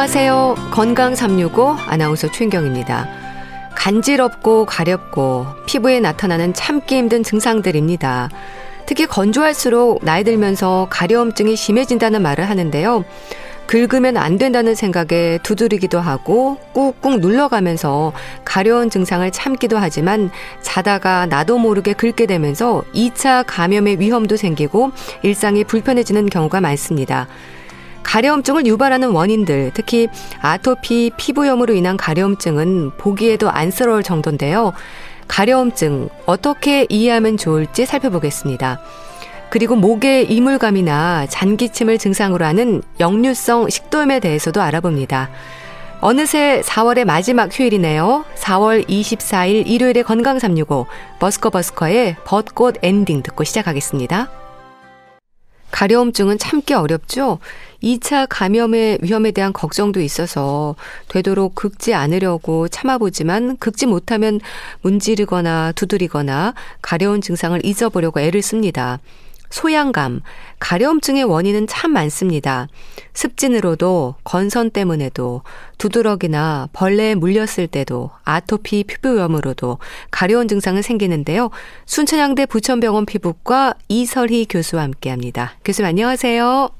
안녕하세요. 건강 365 아나운서 최인경입니다. 간지럽고 가렵고 피부에 나타나는 참기 힘든 증상들입니다. 특히 건조할수록 나이 들면서 가려움증이 심해진다는 말을 하는데요. 긁으면 안 된다는 생각에 두드리기도 하고 꾹꾹 눌러가면서 가려운 증상을 참기도 하지만 자다가 나도 모르게 긁게 되면서 2차 감염의 위험도 생기고 일상이 불편해지는 경우가 많습니다. 가려움증을 유발하는 원인들, 특히 아토피 피부염으로 인한 가려움증은 보기에도 안쓰러울 정도인데요. 가려움증 어떻게 이해하면 좋을지 살펴보겠습니다. 그리고 목의 이물감이나 잔기침을 증상으로 하는 역류성 식도염에 대해서도 알아봅니다. 어느새 4월의 마지막 휴일이네요. 4월 24일 일요일의 건강 365 버스커버스커의 벚꽃 엔딩 듣고 시작하겠습니다. 가려움증은 참기 어렵죠? 2차 감염의 위험에 대한 걱정도 있어서 되도록 긁지 않으려고 참아보지만 긁지 못하면 문지르거나 두드리거나 가려운 증상을 잊어보려고 애를 씁니다. 소양감, 가려움증의 원인은 참 많습니다. 습진으로도, 건선 때문에도, 두드러기나 벌레에 물렸을 때도, 아토피 피부염으로도 가려운 증상은 생기는데요. 순천향대 부천병원 피부과 이설희 교수와 함께 합니다. 교수님 안녕하세요.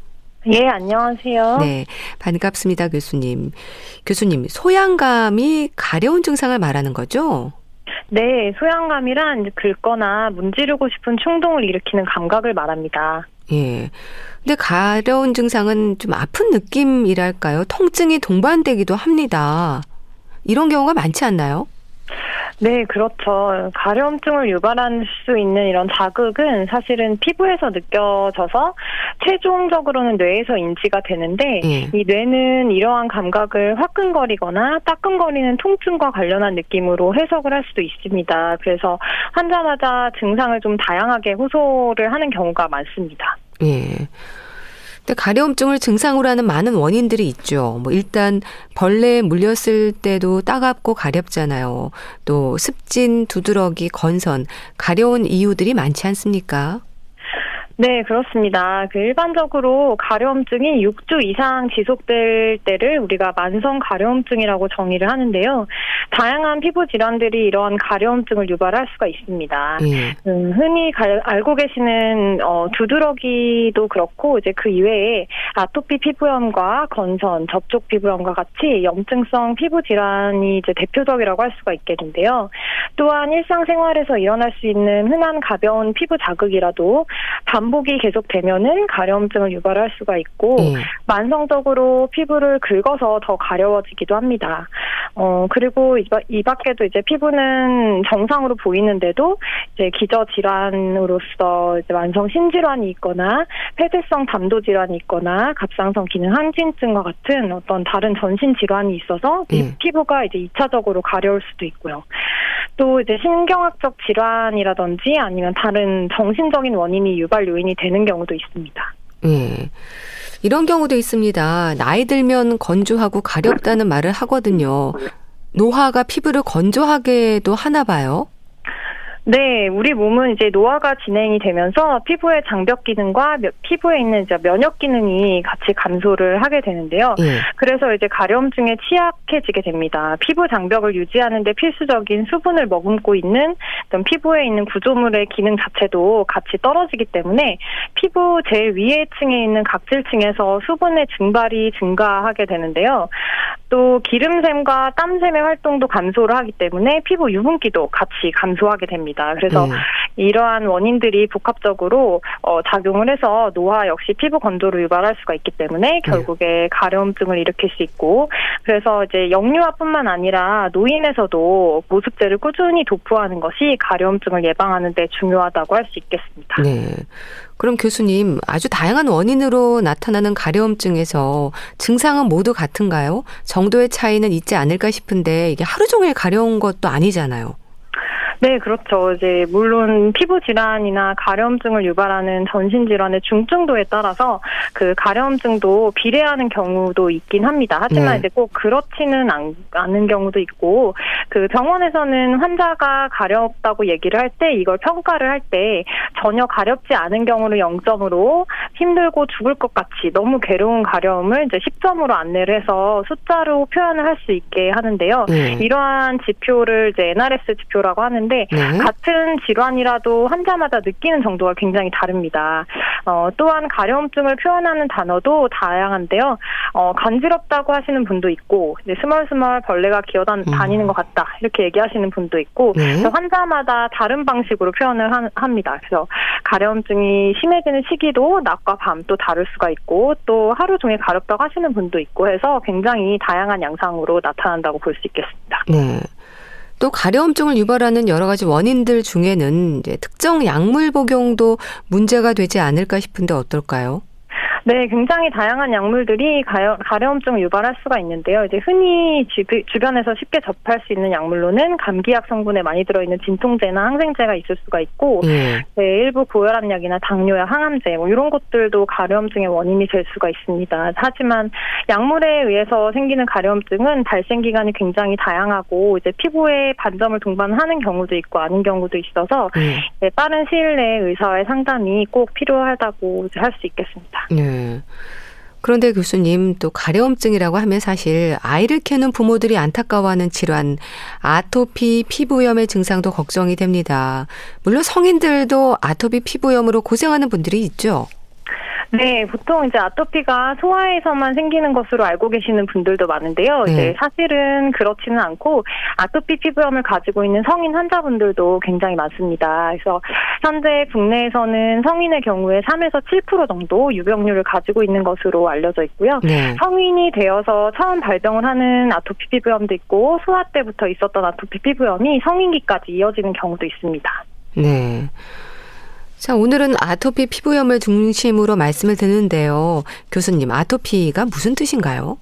예, 안녕하세요. 네, 반갑습니다, 교수님. 교수님, 소양감이 가려운 증상을 말하는 거죠? 네, 소양감이란 긁거나 문지르고 싶은 충동을 일으키는 감각을 말합니다. 예. 근데 가려운 증상은 좀 아픈 느낌이랄까요? 통증이 동반되기도 합니다. 이런 경우가 많지 않나요? 네, 그렇죠. 가려움증을 유발할 수 있는 이런 자극은 사실은 피부에서 느껴져서 최종적으로는 뇌에서 인지가 되는데 예. 이 뇌는 이러한 감각을 화끈거리거나 따끔거리는 통증과 관련한 느낌으로 해석을 할 수도 있습니다. 그래서 환자마다 증상을 좀 다양하게 호소를 하는 경우가 많습니다. 예. 가려움증을 증상으로 하는 많은 원인들이 있죠. 뭐 일단 벌레에 물렸을 때도 따갑고 가렵잖아요. 또 습진, 두드러기, 건선, 가려운 이유들이 많지 않습니까? 네, 그렇습니다. 그 일반적으로 가려움증이 6주 이상 지속될 때를 우리가 만성 가려움증이라고 정의를 하는데요. 다양한 피부 질환들이 이러한 가려움증을 유발할 수가 있습니다. 예. 음, 흔히 가, 알고 계시는 어, 두드러기도 그렇고 이제 그 이외에 아토피 피부염과 건선, 접촉 피부염과 같이 염증성 피부 질환이 이제 대표적이라고 할 수가 있겠는데요. 또한 일상생활에서 일어날 수 있는 흔한 가벼운 피부 자극이라도 반 반복이 계속되면은 가려움증을 유발할 수가 있고 음. 만성적으로 피부를 긁어서 더 가려워지기도 합니다. 어 그리고 이, 이 밖에도 이제 피부는 정상으로 보이는데도 이제 기저 질환으로서 이제 만성 신질환이 있거나 폐쇄성 담도 질환이 있거나 갑상선 기능 항진증과 같은 어떤 다른 전신 질환이 있어서 음. 피부가 이제 2차적으로 가려울 수도 있고요. 또 이제 신경학적 질환이라든지 아니면 다른 정신적인 원인이 유발 요인이 되는 경우도 있습니다. 예. 이런 경우도 있습니다. 나이 들면 건조하고 가렵다는 말을 하거든요. 노화가 피부를 건조하게도 하나 봐요. 네, 우리 몸은 이제 노화가 진행이 되면서 피부의 장벽 기능과 피부에 있는 이제 면역 기능이 같이 감소를 하게 되는데요. 예. 그래서 이제 가려움증에 취약해지게 됩니다. 피부 장벽을 유지하는데 필수적인 수분을 머금고 있는 피부에 있는 구조물의 기능 자체도 같이 떨어지기 때문에 피부 제일 위에 층에 있는 각질층에서 수분의 증발이 증가하게 되는데요. 또 기름샘과 땀샘의 활동도 감소를 하기 때문에 피부 유분기도 같이 감소하게 됩니다. 그래서 음. 이러한 원인들이 복합적으로 어, 작용을 해서 노화 역시 피부 건조를 유발할 수가 있기 때문에 결국에 네. 가려움증을 일으킬 수 있고 그래서 이제 역류화뿐만 아니라 노인에서도 보습제를 꾸준히 도포하는 것이 가려움증을 예방하는 데 중요하다고 할 수 있겠습니다. 네. 그럼 교수님, 아주 다양한 원인으로 나타나는 가려움증에서 증상은 모두 같은가요? 정도의 차이는 있지 않을까 싶은데 이게 하루 종일 가려운 것도 아니잖아요. 네, 그렇죠. 이제 물론 피부 질환이나 가려움증을 유발하는 전신 질환의 중증도에 따라서 그 가려움증도 비례하는 경우도 있긴 합니다. 하지만 네. 이제 꼭 그렇지는 않, 않은 경우도 있고 그 병원에서는 환자가 가렵다고 얘기를 할 때 이걸 평가를 할 때 전혀 가렵지 않은 경우를 0점으로 힘들고 죽을 것 같이 너무 괴로운 가려움을 이제 10점으로 안내를 해서 숫자로 표현을 할 수 있게 하는데요. 네. 이러한 지표를 이제 NRS 지표라고 하는데 네. 같은 질환이라도 환자마다 느끼는 정도가 굉장히 다릅니다. 어, 또한 가려움증을 표현하는 단어도 다양한데요. 어, 간지럽다고 하시는 분도 있고 이제 스멀스멀 벌레가 기어 다니는 음. 것 같다 이렇게 얘기하시는 분도 있고 네. 환자마다 다른 방식으로 표현을 하, 합니다. 그래서 가려움증이 심해지는 시기도 낮과 밤 또 다를 수가 있고 또 하루 종일 가렵다고 하시는 분도 있고 해서 굉장히 다양한 양상으로 나타난다고 볼 수 있겠습니다. 네. 또 가려움증을 유발하는 여러 가지 원인들 중에는 특정 약물 복용도 문제가 되지 않을까 싶은데 어떨까요? 네, 굉장히 다양한 약물들이 가려, 가려움증을 유발할 수가 있는데요. 이제 흔히 주, 주변에서 쉽게 접할 수 있는 약물로는 감기약 성분에 많이 들어있는 진통제나 항생제가 있을 수가 있고, 네. 네, 일부 고혈압약이나 당뇨약, 항암제 뭐 이런 것들도 가려움증의 원인이 될 수가 있습니다. 하지만 약물에 의해서 생기는 가려움증은 발생 기간이 굉장히 다양하고 이제 피부에 반점을 동반하는 경우도 있고 아닌 경우도 있어서 네. 네, 빠른 시일 내에 의사와의 상담이 꼭 필요하다고 할 수 있겠습니다. 네. 네. 그런데 교수님 또 가려움증이라고 하면 사실 아이를 키우는 부모들이 안타까워하는 질환 아토피 피부염의 증상도 걱정이 됩니다. 물론 성인들도 아토피 피부염으로 고생하는 분들이 있죠. 네, 보통 이제 아토피가 소아에서만 생기는 것으로 알고 계시는 분들도 많은데요. 네. 이제 사실은 그렇지는 않고 아토피 피부염을 가지고 있는 성인 환자분들도 굉장히 많습니다. 그래서 현재 국내에서는 성인의 경우에 3에서 7% 정도 유병률을 가지고 있는 것으로 알려져 있고요. 네. 성인이 되어서 처음 발병을 하는 아토피 피부염도 있고 소아 때부터 있었던 아토피 피부염이 성인기까지 이어지는 경우도 있습니다. 네. 자, 오늘은 아토피 피부염을 중심으로 말씀을 듣는데요. 교수님, 아토피가 무슨 뜻인가요?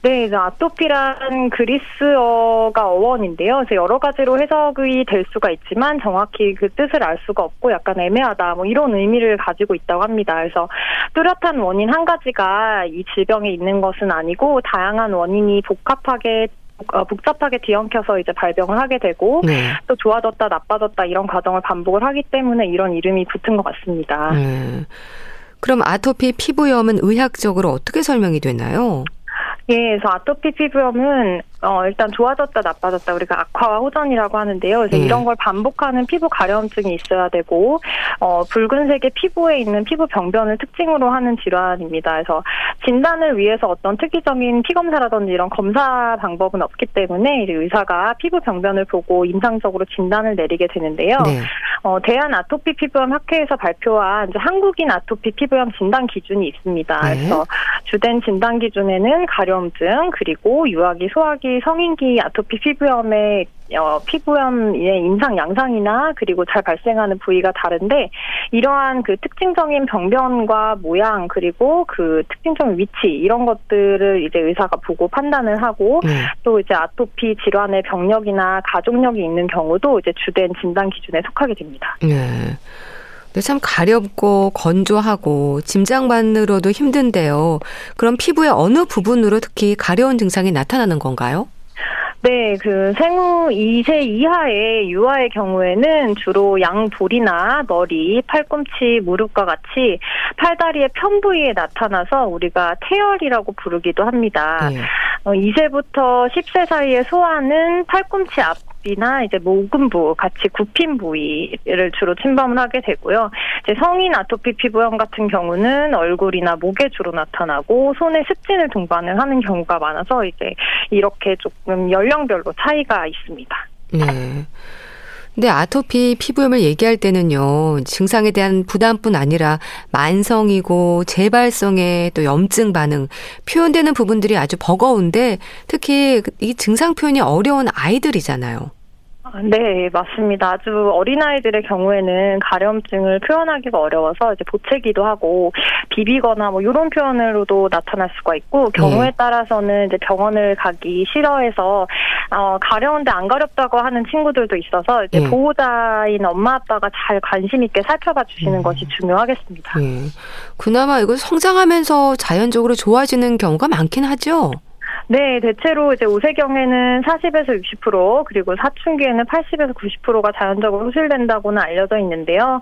네, 아토피란 그리스어가 어원인데요. 여러 가지로 해석이 될 수가 있지만 정확히 그 뜻을 알 수가 없고 약간 애매하다 뭐 이런 의미를 가지고 있다고 합니다. 그래서 뚜렷한 원인 한 가지가 이 질병에 있는 것은 아니고 다양한 원인이 복합하게 어, 복잡하게 뒤엉켜서 이제 발병을 하게 되고 네. 또 좋아졌다 나빠졌다 이런 과정을 반복을 하기 때문에 이런 이름이 붙은 것 같습니다. 네. 그럼 아토피 피부염은 의학적으로 어떻게 설명이 되나요? 예, 그래서 아토피 피부염은 어, 일단 좋아졌다 나빠졌다 우리가 악화와 호전이라고 하는데요. 그래서 네. 이런 걸 반복하는 피부 가려움증이 있어야 되고 어, 붉은색의 피부에 있는 피부 병변을 특징으로 하는 질환입니다. 그래서 진단을 위해서 어떤 특이적인 피 검사라든지 이런 검사 방법은 없기 때문에 이제 의사가 피부 병변을 보고 임상적으로 진단을 내리게 되는데요. 네. 어, 대한 아토피 피부염 학회에서 발표한 이제 한국인 아토피 피부염 진단 기준이 있습니다. 네. 그래서 주된 진단 기준에는 가려움증 그리고 유아기 소화기 성인기 아토피 피부염의 어, 피부염의 임상 양상이나 그리고 잘 발생하는 부위가 다른데 이러한 그 특징적인 병변과 모양 그리고 그 특징적인 위치 이런 것들을 이제 의사가 보고 판단을 하고 네. 또 이제 아토피 질환의 병력이나 가족력이 있는 경우도 이제 주된 진단 기준에 속하게 됩니다. 네. 근데 참 가렵고 건조하고 짐작만으로도 힘든데요. 그럼 피부의 어느 부분으로 특히 가려운 증상이 나타나는 건가요? 네, 그 생후 2세 이하의 유아의 경우에는 주로 양볼이나 머리, 팔꿈치, 무릎과 같이 팔다리의 편 부위에 나타나서 우리가 태열이라고 부르기도 합니다. 네. 어, 2세부터 10세 사이의 소아는 팔꿈치 앞 이나 이제 모근부 같이 굽힌 부위를 주로 침범을 하게 되고요. 이제 성인 아토피 피부염 같은 경우는 얼굴이나 목에 주로 나타나고 손에 습진을 동반을 하는 경우가 많아서 이제 이렇게 조금 연령별로 차이가 있습니다. 네. 근데 아토피 피부염을 얘기할 때는요, 증상에 대한 부담뿐 아니라 만성이고 재발성의 또 염증 반응, 표현되는 부분들이 아주 버거운데 특히 이 증상 표현이 어려운 아이들이잖아요. 네, 맞습니다. 아주 어린아이들의 경우에는 가려움증을 표현하기가 어려워서 이제 보채기도 하고 비비거나 뭐 이런 표현으로도 나타날 수가 있고 경우에 네. 따라서는 이제 병원을 가기 싫어해서 어, 가려운데 안 가렵다고 하는 친구들도 있어서 이제 예. 보호자인 엄마 아빠가 잘 관심 있게 살펴봐 주시는 음. 것이 중요하겠습니다. 예. 그나마 이거 성장하면서 자연적으로 좋아지는 경우가 많긴 하죠. 네, 대체로 이제 우세경에는 40에서 60% 그리고 사춘기에는 80에서 90%가 자연적으로 호실된다고는 알려져 있는데요.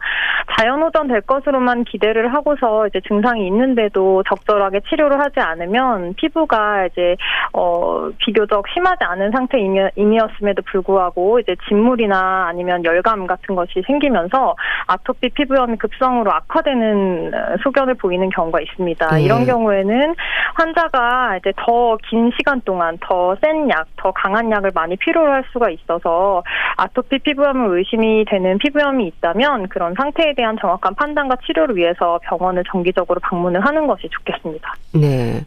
자연 호전 될 것으로만 기대를 하고서 이제 증상이 있는데도 적절하게 치료를 하지 않으면 피부가 이제 어 비교적 심하지 않은 상태임이었음에도 불구하고 이제 진물이나 아니면 열감 같은 것이 생기면서 아토피 피부염이 급성으로 악화되는 소견을 보이는 경우가 있습니다. 네. 이런 경우에는 환자가 이제 더긴 시간 동안 더 센 약, 더 강한 약을 많이 필요로 할 수가 있어서 아토피 피부염을 의심이 되는 피부염이 있다면 그런 상태에 대한 정확한 판단과 치료를 위해서 병원을 정기적으로 방문을 하는 것이 좋겠습니다. 네.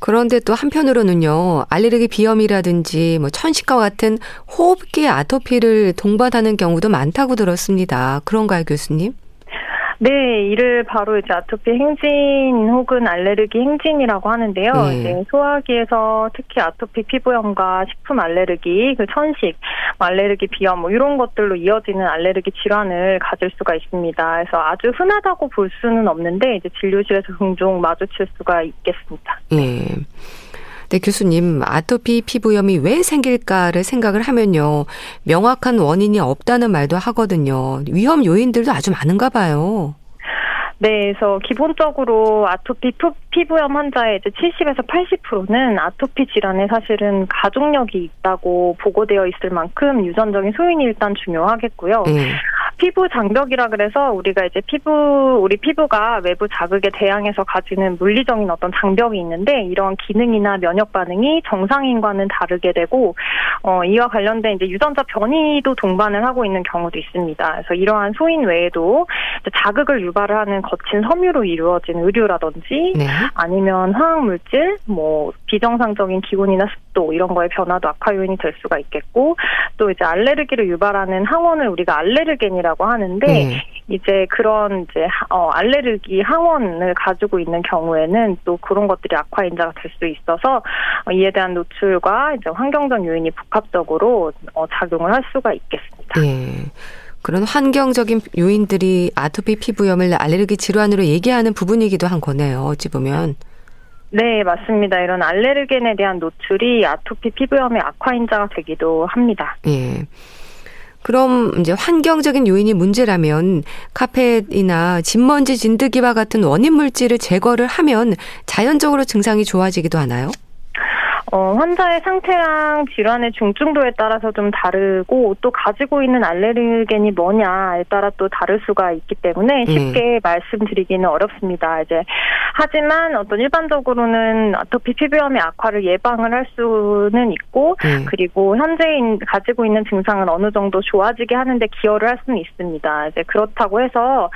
그런데 또 한편으로는요, 알레르기 비염이라든지 뭐 천식과 같은 호흡기 아토피를 동반하는 경우도 많다고 들었습니다. 그런가요, 교수님? 네, 이를 바로 이제 아토피 행진 혹은 알레르기 행진이라고 하는데요. 네. 이제 소화기에서 특히 아토피 피부염과 식품 알레르기, 그 천식, 뭐 알레르기 비염 뭐 이런 것들로 이어지는 알레르기 질환을 가질 수가 있습니다. 그래서 아주 흔하다고 볼 수는 없는데 이제 진료실에서 종종 마주칠 수가 있겠습니다. 네. 네, 교수님, 아토피 피부염이 왜 생길까를 생각을 하면요. 명확한 원인이 없다는 말도 하거든요. 위험 요인들도 아주 많은가 봐요. 네, 그래서 기본적으로 아토피 피부염 환자의 이제 70에서 80%는 아토피 질환에 사실은 가족력이 있다고 보고되어 있을 만큼 유전적인 소인이 일단 중요하겠고요. 네. 피부 장벽이라 그래서 우리가 이제 피부 우리 피부가 외부 자극에 대항해서 가지는 물리적인 어떤 장벽이 있는데 이런 기능이나 면역 반응이 정상인과는 다르게 되고 어 이와 관련된 이제 유전자 변이도 동반을 하고 있는 경우도 있습니다. 그래서 이러한 소인 외에도 자극을 유발을 하는 거친 섬유로 이루어진 의류라든지 네. 아니면 화학 물질, 뭐 비정상적인 기온이나 습도 이런 거에 변화도 악화 요인이 될 수가 있겠고 또 이제 알레르기를 유발하는 항원을 우리가 알레르겐이라고 하는데 네. 이제 그런 이제 어 알레르기 항원을 가지고 있는 경우에는 또 그런 것들이 악화 인자가 될 수 있어서 이에 대한 노출과 이제 환경적 요인이 복합적으로 어 작용을 할 수가 있겠습니다. 네. 그런 환경적인 요인들이 아토피 피부염을 알레르기 질환으로 얘기하는 부분이기도 한 거네요. 어찌 보면. 네, 맞습니다. 이런 알레르겐에 대한 노출이 아토피 피부염의 악화 인자가 되기도 합니다. 예. 그럼 이제 환경적인 요인이 문제라면 카펫이나 진먼지 진드기와 같은 원인 물질을 제거를 하면 자연적으로 증상이 좋아지기도 하나요? 어, 환자의 상태랑 질환의 중증도에 따라서 좀 다르고 또 가지고 있는 알레르겐이 뭐냐에 따라 또 다를 수가 있기 때문에 음. 쉽게 음. 말씀드리기는 어렵습니다. 이제 하지만 어떤 일반적으로는 아토피 피부염의 악화를 예방을 할 수는 있고 음. 그리고 현재 가지고 있는 증상은 어느 정도 좋아지게 하는데 기여를 할 수는 있습니다. 이제 그렇다고 해서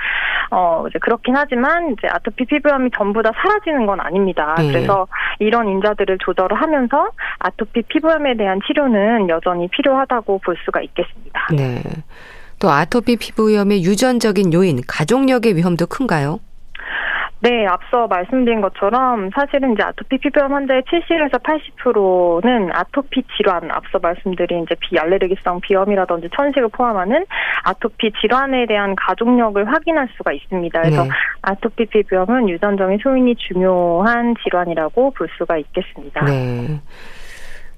어 이제 그렇긴 하지만 이제 아토피 피부염이 전부 다 사라지는 건 아닙니다. 음. 그래서 이런 인자들을 조절을 하면 하면서 아토피 피부염에 대한 치료는 여전히 필요하다고 볼 수가 있겠습니다. 네. 또 아토피 피부염의 유전적인 요인, 가족력의 위험도 큰가요? 네, 앞서 말씀드린 것처럼 사실은 이제 아토피 피부염 환자의 70에서 80%는 아토피 질환, 앞서 말씀드린 이제 비알레르기성 비염이라든지 천식을 포함하는 아토피 질환에 대한 가족력을 확인할 수가 있습니다. 그래서 네. 아토피 피부염은 유전적인 소인이 중요한 질환이라고 볼 수가 있겠습니다. 네.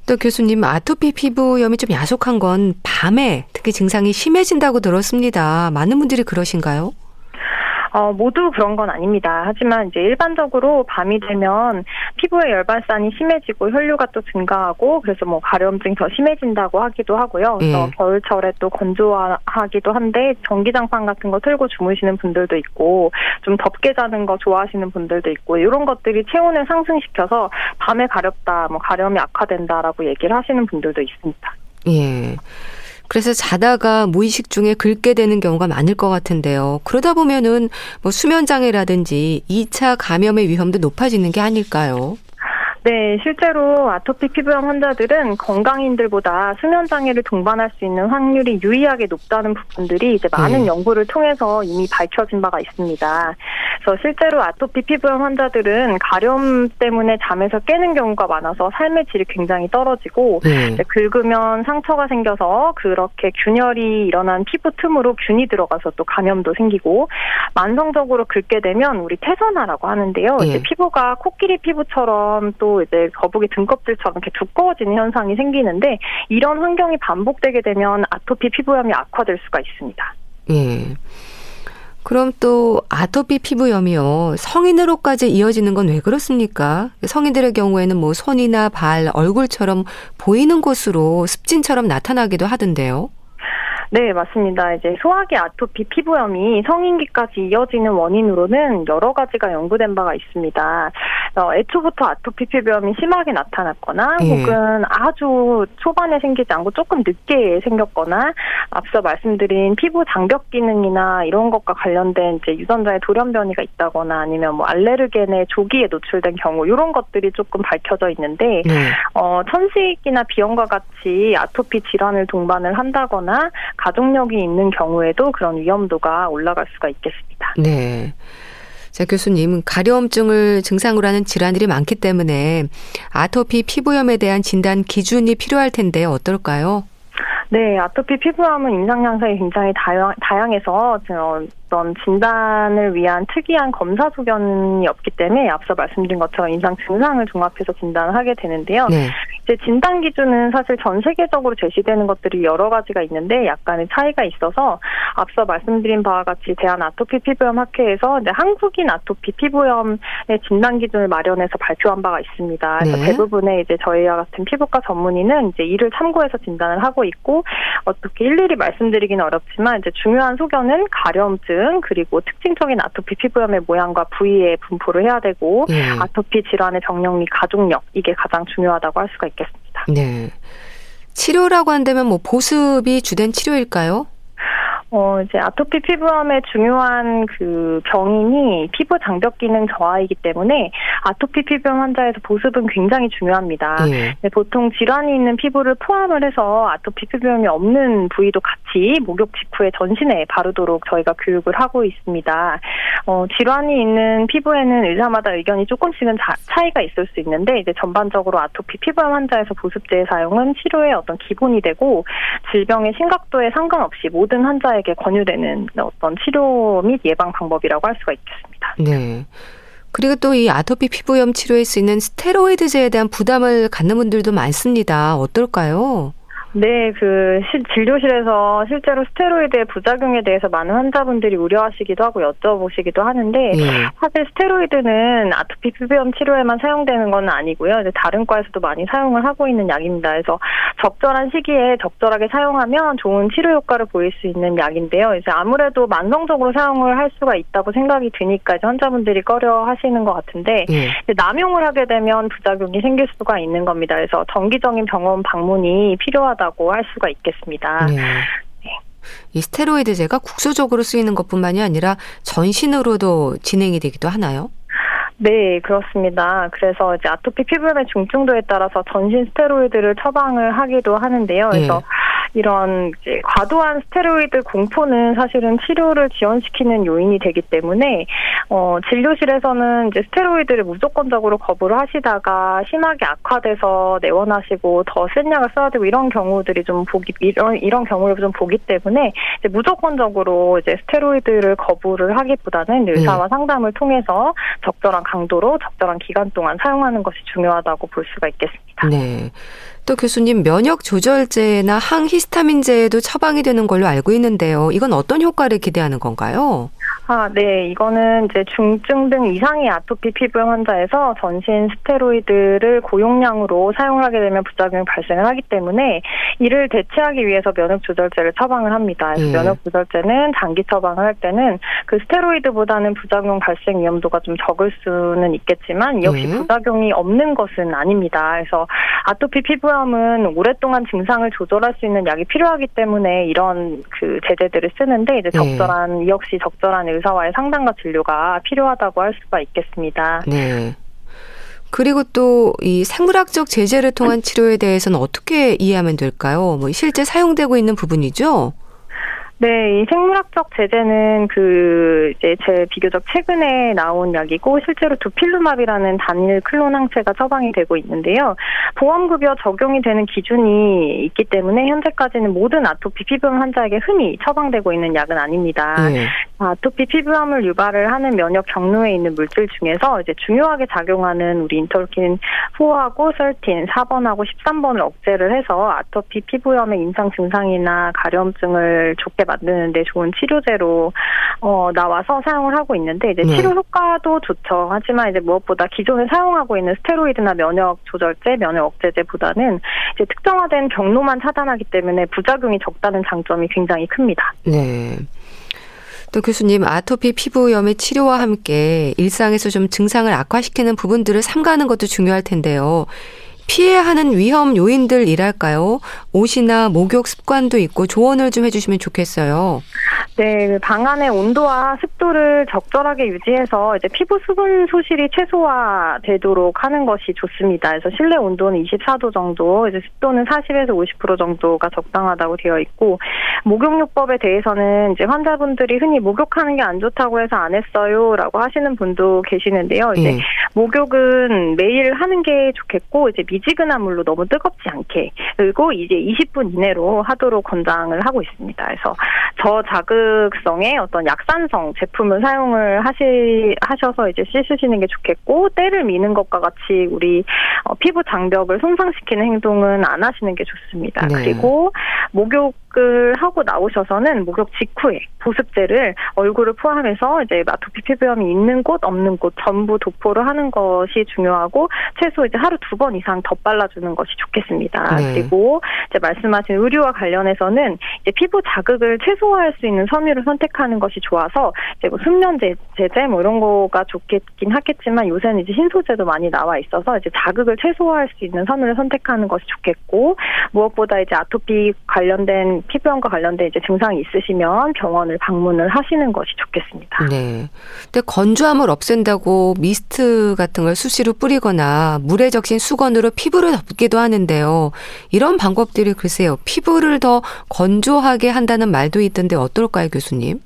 또 교수님 아토피 피부염이 좀 야속한 건 밤에 특히 증상이 심해진다고 들었습니다. 많은 분들이 그러신가요? 어, 모두 그런 건 아닙니다. 하지만 이제 일반적으로 밤이 되면 피부의 열발산이 심해지고 혈류가 또 증가하고 그래서 뭐 가려움증이 더 심해진다고 하기도 하고요. 그래서 예. 겨울철에 또 건조하기도 한데 전기장판 같은 거 틀고 주무시는 분들도 있고 좀 덥게 자는 거 좋아하시는 분들도 있고 이런 것들이 체온을 상승시켜서 밤에 가렵다, 뭐 가려움이 악화된다라고 얘기를 하시는 분들도 있습니다. 예. 그래서 자다가 무의식 중에 긁게 되는 경우가 많을 것 같은데요. 그러다 보면은 뭐 수면 장애라든지 2차 감염의 위험도 높아지는 게 아닐까요? 네, 실제로 아토피 피부염 환자들은 건강인들보다 수면 장애를 동반할 수 있는 확률이 유의하게 높다는 부분들이 이제 많은 네. 연구를 통해서 이미 밝혀진 바가 있습니다. 그래서 실제로 아토피 피부염 환자들은 가려움 때문에 잠에서 깨는 경우가 많아서 삶의 질이 굉장히 떨어지고 네. 긁으면 상처가 생겨서 그렇게 균열이 일어난 피부 틈으로 균이 들어가서 또 감염도 생기고 만성적으로 긁게 되면 우리 태선화라고 하는데요. 네. 이제 피부가 코끼리 피부처럼 또 이제 거북이 등껍질처럼 이렇게 두꺼워지는 현상이 생기는데 이런 환경이 반복되게 되면 아토피 피부염이 악화될 수가 있습니다. 예. 그럼 또 아토피 피부염이요. 성인으로까지 이어지는 건 왜 그렇습니까? 성인들의 경우에는 뭐 손이나 발, 얼굴처럼 보이는 곳으로 습진처럼 나타나기도 하던데요. 네, 맞습니다. 이제 소화기 아토피 피부염이 성인기까지 이어지는 원인으로는 여러 가지가 연구된 바가 있습니다. 어, 애초부터 아토피 피부염이 심하게 나타났거나 예. 혹은 아주 초반에 생기지 않고 조금 늦게 생겼거나 앞서 말씀드린 피부 장벽 기능이나 이런 것과 관련된 이제 유전자의 돌연 변이가 있다거나 아니면 뭐 알레르겐의 조기에 노출된 경우 이런 것들이 조금 밝혀져 있는데 네. 어, 천식이나 비염과 같이 아토피 질환을 동반을 한다거나 가족력이 있는 경우에도 그런 위험도가 올라갈 수가 있겠습니다. 네. 자, 교수님, 가려움증을 증상으로 하는 질환들이 많기 때문에 아토피 피부염에 대한 진단 기준이 필요할 텐데 어떨까요? 네, 아토피 피부염은 임상 양상이 굉장히 다양, 다양해서 어떤 진단을 위한 특이한 검사 소견이 없기 때문에 앞서 말씀드린 것처럼 임상 증상을 종합해서 진단을 하게 되는데요. 네. 이제 진단 기준은 사실 전 세계적으로 제시되는 것들이 여러 가지가 있는데 약간의 차이가 있어서 앞서 말씀드린 바와 같이 대한 아토피 피부염 학회에서 이제 한국인 아토피 피부염의 진단 기준을 마련해서 발표한 바가 있습니다. 그래서 네. 대부분의 이제 저희와 같은 피부과 전문의는 이제 이를 참고해서 진단을 하고 있고 어떻게 일일이 말씀드리기는 어렵지만 이제 중요한 소견은 가려움증 그리고 특징적인 아토피 피부염의 모양과 부위에 분포를 해야 되고 네. 아토피 질환의 정령 및 가족력 이게 가장 중요하다고 할 수가 있 겠습니다. 네. 치료라고 한다면 뭐 보습이 주된 치료일까요? 어, 이제 아토피 피부염의 중요한 그 병인이 피부 장벽 기능 저하이기 때문에 아토피 피부염 환자에서 보습은 굉장히 중요합니다. 예. 보통 질환이 있는 피부를 포함을 해서 아토피 피부염이 없는 부위도 같이 목욕 직후에 전신에 바르도록 저희가 교육을 하고 있습니다. 어, 질환이 있는 피부에는 의사마다 의견이 조금씩은 자, 차이가 있을 수 있는데 이제 전반적으로 아토피 피부염 환자에서 보습제의 사용은 치료의 어떤 기본이 되고 질병의 심각도에 상관없이 모든 환자에게 환자에게 권유되는 어떤 치료 및 예방 방법이라고 할 수가 있겠습니다. 네. 그리고 또 이 아토피 피부염 치료에 쓰이는 스테로이드제에 대한 부담을 갖는 분들도 많습니다. 어떨까요? 네, 그 진료실에서 실제로 스테로이드의 부작용에 대해서 많은 환자분들이 우려하시기도 하고 여쭤보시기도 하는데 네. 사실 스테로이드는 아토피 피부염 치료에만 사용되는 건 아니고요. 이제 다른 과에서도 많이 사용을 하고 있는 약입니다. 그래서 적절한 시기에 적절하게 사용하면 좋은 치료 효과를 보일 수 있는 약인데요. 이제 아무래도 만성적으로 사용을 할 수가 있다고 생각이 드니까 이제 환자분들이 꺼려 하시는 것 같은데 네. 남용을 하게 되면 부작용이 생길 수가 있는 겁니다. 그래서 정기적인 병원 방문이 필요하다. 있다고 할 수가 있겠습니다. 네. 네. 이 스테로이드제가 국소적으로 쓰이는 것뿐만이 아니라 전신으로도 진행이 되기도 하나요? 네, 그렇습니다. 그래서 이제 아토피 피부염의 중증도에 따라서 전신 스테로이드를 처방을 하기도 하는데요. 그래서 네. 이런 이제 과도한 스테로이드 공포는 사실은 치료를 지연시키는 요인이 되기 때문에 어, 진료실에서는 이제 스테로이드를 무조건적으로 거부를 하시다가 심하게 악화돼서 내원하시고 더 센 약을 써야 되고 이런 경우들이 좀 보기 이런 이런 경우를 좀 보기 때문에 이제 무조건적으로 이제 스테로이드를 거부를 하기보다는 의사와 네. 상담을 통해서 적절한 강도로 적절한 기간 동안 사용하는 것이 중요하다고 볼 수가 있겠습니다. 네. 또 교수님 면역 조절제나 항히스타민제에도 처방이 되는 걸로 알고 있는데요. 이건 어떤 효과를 기대하는 건가요? 아, 네. 이거는 이제 중증 등 이상의 아토피 피부염 환자에서 전신 스테로이드를 고용량으로 사용을 하게 되면 부작용이 발생을 하기 때문에 이를 대체하기 위해서 면역 조절제를 처방을 합니다. 예. 면역 조절제는 단기 처방을 할 때는 그 스테로이드보다는 부작용 발생 위험도가 좀 적을 수는 있겠지만 역시 예. 부작용이 없는 것은 아닙니다. 그래서 아토피 피부염은 오랫동안 증상을 조절할 수 있는 약이 필요하기 때문에 이런 그 제제들을 쓰는데 이제 예. 적절한 예. 역시 적절한 의사와의 상담과 진료가 필요하다고 할 수가 있겠습니다. 네. 그리고 또 이 생물학적 제재를 통한 치료에 대해서는 어떻게 이해하면 될까요? 뭐 실제 사용되고 있는 부분이죠? 네, 이 생물학적 제재는 그 이제 제 비교적 최근에 나온 약이고 실제로 두필루맙이라는 단일 클론 항체가 처방이 되고 있는데요. 보험급여 적용이 되는 기준이 있기 때문에 현재까지는 모든 아토피 피부염 환자에게 흔히 처방되고 있는 약은 아닙니다. 네. 아토피 피부염을 유발을 하는 면역 경로에 있는 물질 중에서 이제 중요하게 작용하는 우리 인터루킨 4하고 13, 4번하고 13번을 억제를 해서 아토피 피부염의 임상 증상이나 가려움증을 좋게 만드는데 좋은 치료제로 어, 나와서 사용을 하고 있는데 이제 네. 치료 효과도 좋죠. 하지만 이제 무엇보다 기존에 사용하고 있는 스테로이드나 면역 조절제, 면역 억제제보다는 이제 특정화된 경로만 차단하기 때문에 부작용이 적다는 장점이 굉장히 큽니다. 네. 또 교수님 아토피 피부염의 치료와 함께 일상에서 좀 증상을 악화시키는 부분들을 삼가는 것도 중요할 텐데요. 피해야 하는 위험 요인들이랄까요? 옷이나 목욕 습관도 있고 조언을 좀 해주시면 좋겠어요. 네, 그방 안의 온도와 습도를 적절하게 유지해서 이제 피부 수분 소실이 최소화되도록 하는 것이 좋습니다. 그래서 실내 온도는 24도 정도, 이제 습도는 40에서 50% 정도가 적당하다고 되어 있고 목욕요법에 대해서는 이제 환자분들이 흔히 목욕하는 게 안 좋다고 해서 안 했어요라고 하시는 분도 계시는데요. 이제 예. 목욕은 매일 하는 게 좋겠고 이제 미지근한 물로 너무 뜨겁지 않게 그리고 이제 20분 이내로 하도록 권장을 하고 있습니다. 그래서 저자극성의 어떤 약산성 제품을 사용을 하시 하셔서 이제 씻으시는 게 좋겠고 때를 미는 것과 같이 우리 어, 피부 장벽을 손상시키는 행동은 안 하시는 게 좋습니다. 네. 그리고 목욕 목욕을 하고 나오셔서는 목욕 직후에 보습제를 얼굴을 포함해서 이제 아토피 피부염이 있는 곳 없는 곳 전부 도포를 하는 것이 중요하고 최소 이제 하루 두 번 이상 더 발라주는 것이 좋겠습니다. 네. 그리고 이제 말씀하신 의류와 관련해서는 이제 피부 자극을 최소화할 수 있는 섬유를 선택하는 것이 좋아서 이제 뭐 순면 제제 뭐 이런 거가 좋겠긴 하겠지만 요새는 이제 신소재도 많이 나와 있어서 이제 자극을 최소화할 수 있는 섬유를 선택하는 것이 좋겠고 무엇보다 이제 아토피 관련된 피부염과 관련된 이제 증상이 있으시면 병원을 방문을 하시는 것이 좋겠습니다. 네. 근데 건조함을 없앤다고 미스트 같은 걸 수시로 뿌리거나 물에 적신 수건으로 피부를 덮기도 하는데요. 이런 방법들이 글쎄요. 피부를 더 건조하게 한다는 말도 있던데 어떨까요, 교수님?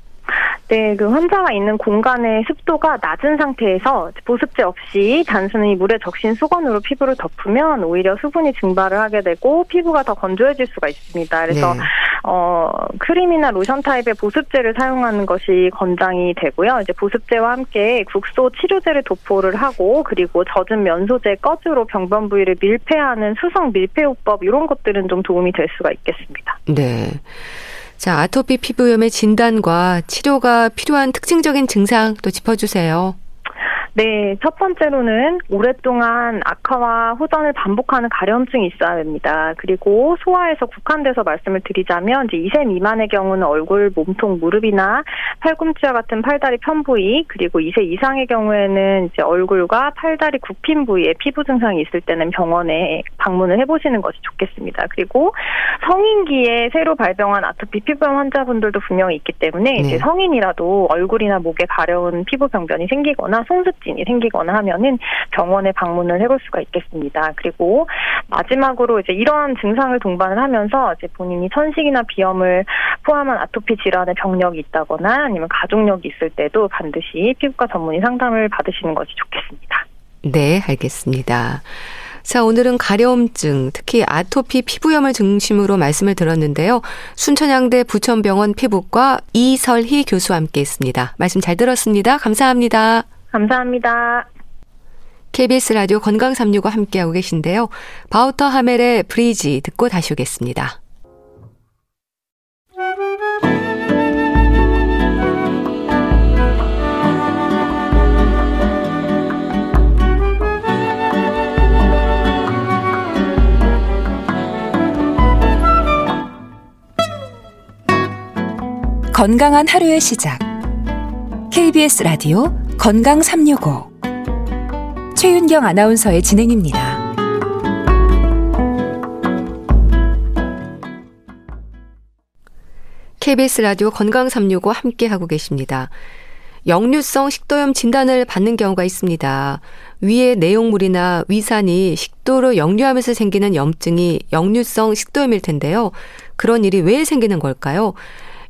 네, 그 환자가 있는 공간의 습도가 낮은 상태에서 보습제 없이 단순히 물에 적신 수건으로 피부를 덮으면 오히려 수분이 증발을 하게 되고 피부가 더 건조해질 수가 있습니다. 그래서 네. 어, 크림이나 로션 타입의 보습제를 사용하는 것이 권장이 되고요. 이제 보습제와 함께 국소 치료제를 도포를 하고 그리고 젖은 면소제 꺼즈로 병변 부위를 밀폐하는 수성 밀폐요법 이런 것들은 좀 도움이 될 수가 있겠습니다. 네. 자, 아토피 피부염의 진단과 치료가 필요한 특징적인 증상 또 짚어주세요. 네, 첫 번째로는 오랫동안 악화와 호전을 반복하는 가려움증이 있어야 됩니다. 그리고 소아에서 국한돼서 말씀을 드리자면 이제 2세 미만의 경우는 얼굴, 몸통, 무릎이나 팔꿈치와 같은 팔다리 편 부위, 그리고 2세 이상의 경우에는 이제 얼굴과 팔다리 굽힌 부위에 피부 증상이 있을 때는 병원에 방문을 해보시는 것이 좋겠습니다. 그리고 성인기에 새로 발병한 아토피 피부염 환자분들도 분명히 있기 때문에 네. 이제 성인이라도 얼굴이나 목에 가려운 피부 병변이 생기거나 통 증이 생기거나 하면은 병원에 방문을 해볼 수가 있겠습니다. 그리고 마지막으로 이제 이러한 증상을 동반을 하면서 이제 본인이 천식이나 비염을 포함한 아토피 질환의 병력이 있다거나 아니면 가족력이 있을 때도 반드시 피부과 전문의 상담을 받으시는 것이 좋겠습니다. 네, 알겠습니다. 자, 오늘은 가려움증, 특히 아토피 피부염을 중심으로 말씀을 들었는데요. 순천향대 부천병원 피부과 이설희 교수와 함께 했습니다. 말씀 잘 들었습니다. 감사합니다. 감사합니다. KBS 라디오 건강 365 함께하고 계신데요. 바우터 하멜의 브리지 듣고 다시 오겠습니다. 건강한 하루의 시작. KBS 라디오 건강 365 최윤경 아나운서의 진행입니다. KBS 라디오 건강 365 함께 하고 계십니다. 역류성 식도염 진단을 받는 경우가 있습니다. 위의 내용물이나 위산이 식도로 역류하면서 생기는 염증이 역류성 식도염일 텐데요. 그런 일이 왜 생기는 걸까요?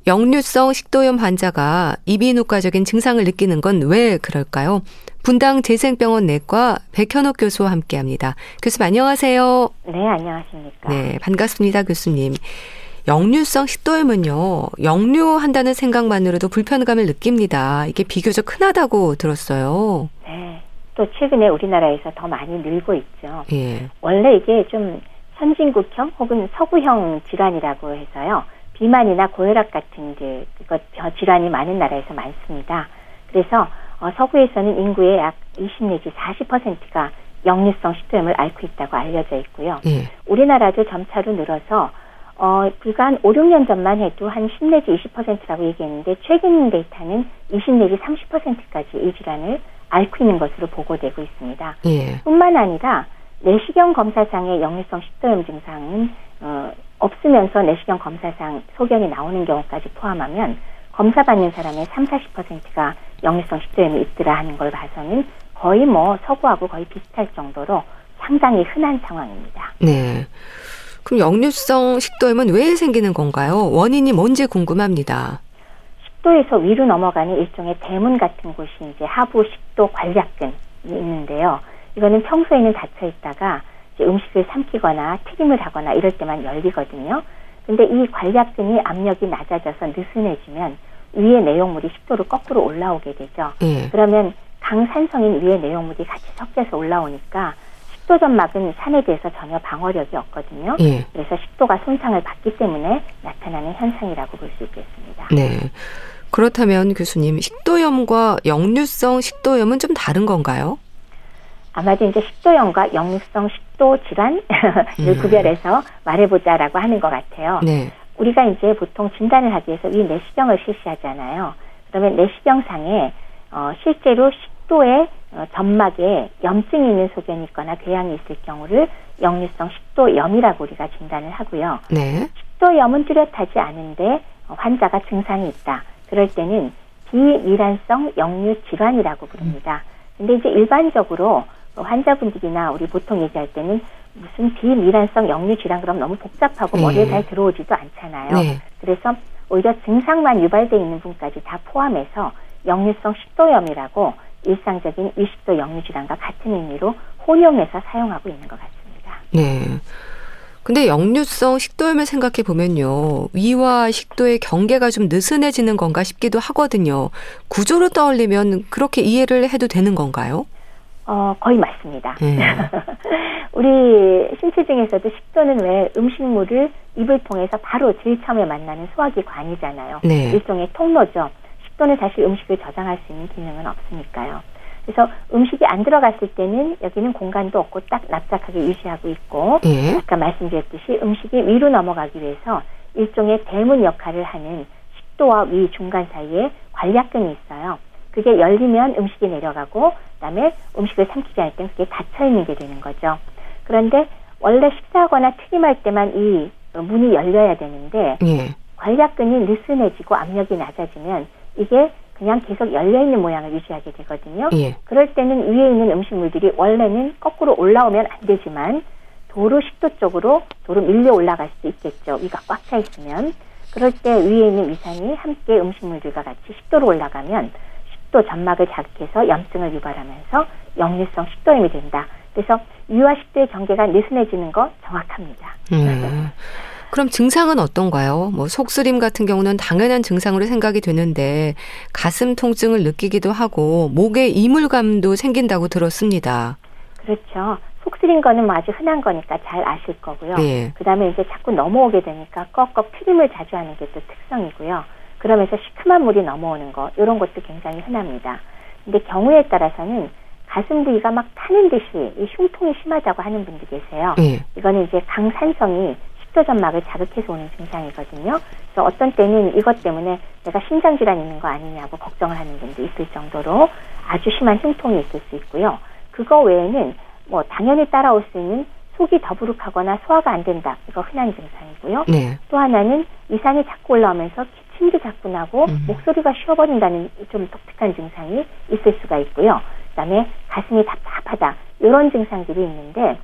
역류성 식도염 환자가 이비인후과적인 증상을 느끼는 건 왜 그럴까요? 분당 재생병원 내과 백현옥 교수와 함께 합니다. 교수님 안녕하세요. 네, 안녕하십니까. 네, 반갑습니다, 교수님. 역류성 식도염은요, 역류한다는 생각만으로도 불편감을 느낍니다. 이게 비교적 흔하다고 들었어요. 네. 또 최근에 우리나라에서 더 많이 늘고 있죠. 예. 원래 이게 좀 선진국형 혹은 서구형 질환이라고 해서요. 비만이나 고혈압 같은 그, 그것 질환이 많은 나라에서 많습니다. 그래서 어, 서구에서는 인구의 약 20 내지 40%가 역류성 식도염을 앓고 있다고 알려져 있고요. 예. 우리나라도 점차로 늘어서 어, 불과 한 5, 6년 전만 해도 한 10 내지 20%라고 얘기했는데 최근 데이터는 20 내지 30%까지 이 질환을 앓고 있는 것으로 보고되고 있습니다. 예. 뿐만 아니라 내시경 검사상의 역류성 식도염 증상은 어, 없으면서 내시경 검사상 소견이 나오는 경우까지 포함하면 검사 받는 사람의 3, 40%가 역류성 식도염이 있더라 하는 걸 봐서는 거의 뭐 서구하고 거의 비슷할 정도로 상당히 흔한 상황입니다. 네. 그럼 역류성 식도염은 왜 생기는 건가요? 원인이 뭔지 궁금합니다. 식도에서 위로 넘어가는 일종의 대문 같은 곳이 이제 하부 식도 관략근이 있는데요. 이거는 평소에는 닫혀 있다가 음식을 삼키거나 튀김을 하거나 이럴 때만 열리거든요. 근데 이 관략근이 압력이 낮아져서 느슨해지면 위의 내용물이 식도로 거꾸로 올라오게 되죠. 예. 그러면 강산성인 위의 내용물이 같이 섞여서 올라오니까 식도점막은 산에 대해서 전혀 방어력이 없거든요. 예. 그래서 식도가 손상을 받기 때문에 나타나는 현상이라고 볼 수 있겠습니다. 네. 그렇다면 교수님, 식도염과 역류성 식도염은 좀 다른 건가요? 아마도 이제 식도염과 역류성 식도 질환을 음. 구별해서 말해보자라고 하는 것 같아요. 네. 우리가 이제 보통 진단을 하기 위해서 이 내시경을 실시하잖아요. 그러면 내시경상에 어, 실제로 식도의 어, 점막에 염증이 있는 소견이 있거나 궤양이 있을 경우를 역류성 식도염이라고 우리가 진단을 하고요. 네. 식도염은 뚜렷하지 않은데 어, 환자가 증상이 있다. 그럴 때는 비밀환성 역류 질환이라고 부릅니다. 근데 이제 일반적으로 환자분들이나 우리 보통 얘기할 때는 무슨 비밀환성 역류 질환 그럼 너무 복잡하고 네. 머리에 잘 들어오지도 않잖아요. 네. 그래서 오히려 증상만 유발돼 있는 분까지 다 포함해서 역류성 식도염이라고 일상적인 위식도 역류 질환과 같은 의미로 혼용해서 사용하고 있는 것 같습니다. 네. 근데 역류성 식도염을 생각해 보면요. 위와 식도의 경계가 좀 느슨해지는 건가 싶기도 하거든요. 구조로 떠올리면 그렇게 이해를 해도 되는 건가요? 어, 거의 맞습니다. 네. 우리 신체 중에서도 식도는 왜 음식물을 입을 통해서 바로 제일 처음에 만나는 소화기관이잖아요. 네. 일종의 통로죠. 식도는 사실 음식을 저장할 수 있는 기능은 없으니까요. 그래서 음식이 안 들어갔을 때는 여기는 공간도 없고 딱 납작하게 유지하고 있고 예. 아까 말씀드렸듯이 음식이 위로 넘어가기 위해서 일종의 대문 역할을 하는 식도와 위 중간 사이에 관략근이 있어요. 그게 열리면 음식이 내려가고 그다음에 음식을 삼키지 않을 땐 그게 닫혀 있는 게 되는 거죠. 그런데 원래 식사하거나 튀김할 때만 이 문이 열려야 되는데 예. 관략근이 느슨해지고 압력이 낮아지면 이게 그냥 계속 열려 있는 모양을 유지하게 되거든요. 예. 그럴 때는 위에 있는 음식물들이 원래는 거꾸로 올라오면 안 되지만 도로 식도 쪽으로 도로 밀려 올라갈 수도 있겠죠. 위가 꽉 차 있으면 그럴 때 위에 있는 위산이 함께 음식물들과 같이 식도로 올라가면 식도 점막을 자극해서 염증을 유발하면서 역류성 식도염이 된다. 그래서 위와 식도의 경계가 느슨해지는 거 정확합니다. 음. 그럼 증상은 어떤가요? 뭐 속쓰림 같은 경우는 당연한 증상으로 생각이 되는데 가슴 통증을 느끼기도 하고 목에 이물감도 생긴다고 들었습니다. 그렇죠. 속쓰린 거는 뭐 아주 흔한 거니까 잘 아실 거고요. 예. 그 다음에 이제 자꾸 넘어오게 되니까 꺽꺽 튀김을 자주 하는 게 또 특성이고요. 그러면서 시큼한 물이 넘어오는 거, 이런 것도 굉장히 흔합니다. 근데 경우에 따라서는 가슴 부위가 막 타는 듯이 이 흉통이 심하다고 하는 분도 계세요. 예. 이거는 이제 강산성이 식도점막을 자극해서 오는 증상이거든요. 그래서 어떤 때는 이것 때문에 내가 심장 질환 있는 거 아니냐고 걱정을 하는 분도 있을 정도로 아주 심한 흉통이 있을 수 있고요. 그거 외에는 뭐 당연히 따라올 수 있는 속이 더부룩하거나 소화가 안 된다. 이거 흔한 증상이고요. 네. 또 하나는 위산이 자꾸 올라오면서 기 침도 자꾸 나고 음. 목소리가 쉬어버린다는 좀 독특한 증상이 있을 수가 있고요. 그다음에 가슴이 답답하다 이런 증상들이 있는데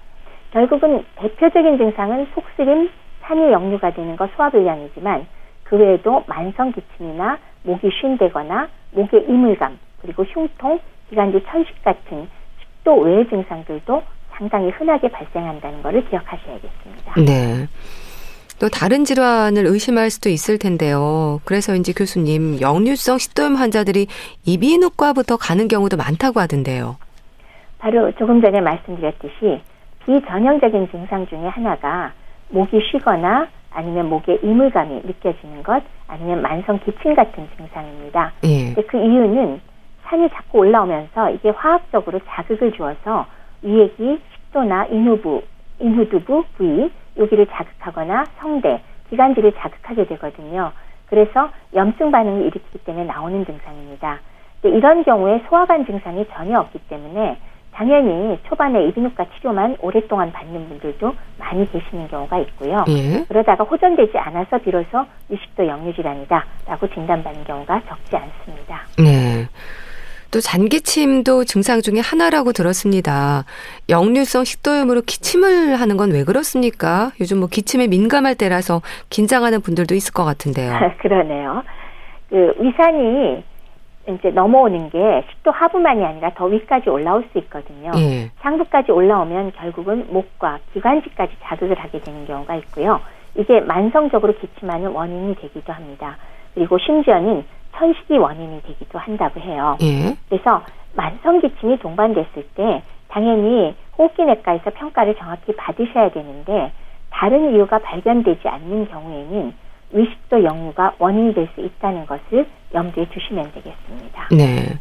결국은 대표적인 증상은 속쓰림, 산이 역류가 되는 거 소화불량이지만 그 외에도 만성 기침이나 목이 쉰대거나 목의 이물감 그리고 흉통, 기관지 천식 같은 식도 외의 증상들도 상당히 흔하게 발생한다는 것을 기억하셔야겠습니다. 네. 또 다른 질환을 의심할 수도 있을 텐데요. 그래서인지 교수님, 역류성 식도염 환자들이 이비인후과부터 가는 경우도 많다고 하던데요. 바로 조금 전에 말씀드렸듯이 비전형적인 증상 중에 하나가 목이 쉬거나 아니면 목에 이물감이 느껴지는 것 아니면 만성 기침 같은 증상입니다. 예. 그 이유는 산이 자꾸 올라오면서 이게 화학적으로 자극을 주어서 위액이 식도나 인후부, 인후두부 부위 여기를 자극하거나 성대, 기관지를 자극하게 되거든요. 그래서 염증 반응을 일으키기 때문에 나오는 증상입니다. 이런 경우에 소화관 증상이 전혀 없기 때문에 당연히 초반에 이비인후과 치료만 오랫동안 받는 분들도 많이 계시는 경우가 있고요. 예. 그러다가 호전되지 않아서 비로소 위식도 역류질환이다라고 진단받는 경우가 적지 않습니다. 네. 또 잔기침도 증상 중에 하나라고 들었습니다. 역류성 식도염으로 기침을 하는 건 왜 그렇습니까? 요즘 뭐 기침에 민감할 때라서 긴장하는 분들도 있을 것 같은데요. 그러네요. 그 위산이 이제 넘어오는 게 식도 하부만이 아니라 더 위까지 올라올 수 있거든요. 예. 상부까지 올라오면 결국은 목과 기관지까지 자극을 하게 되는 경우가 있고요. 이게 만성적으로 기침하는 원인이 되기도 합니다. 그리고 심지어는 천식이 원인이 되기도 한다고 해요. 예. 그래서 만성 기침이 동반됐을 때 당연히 호흡기 내과에서 평가를 정확히 받으셔야 되는데 다른 이유가 발견되지 않는 경우에는 위식도 역류가 원인이 될 수 있다는 것을 염두에 두시면 되겠습니다. 네.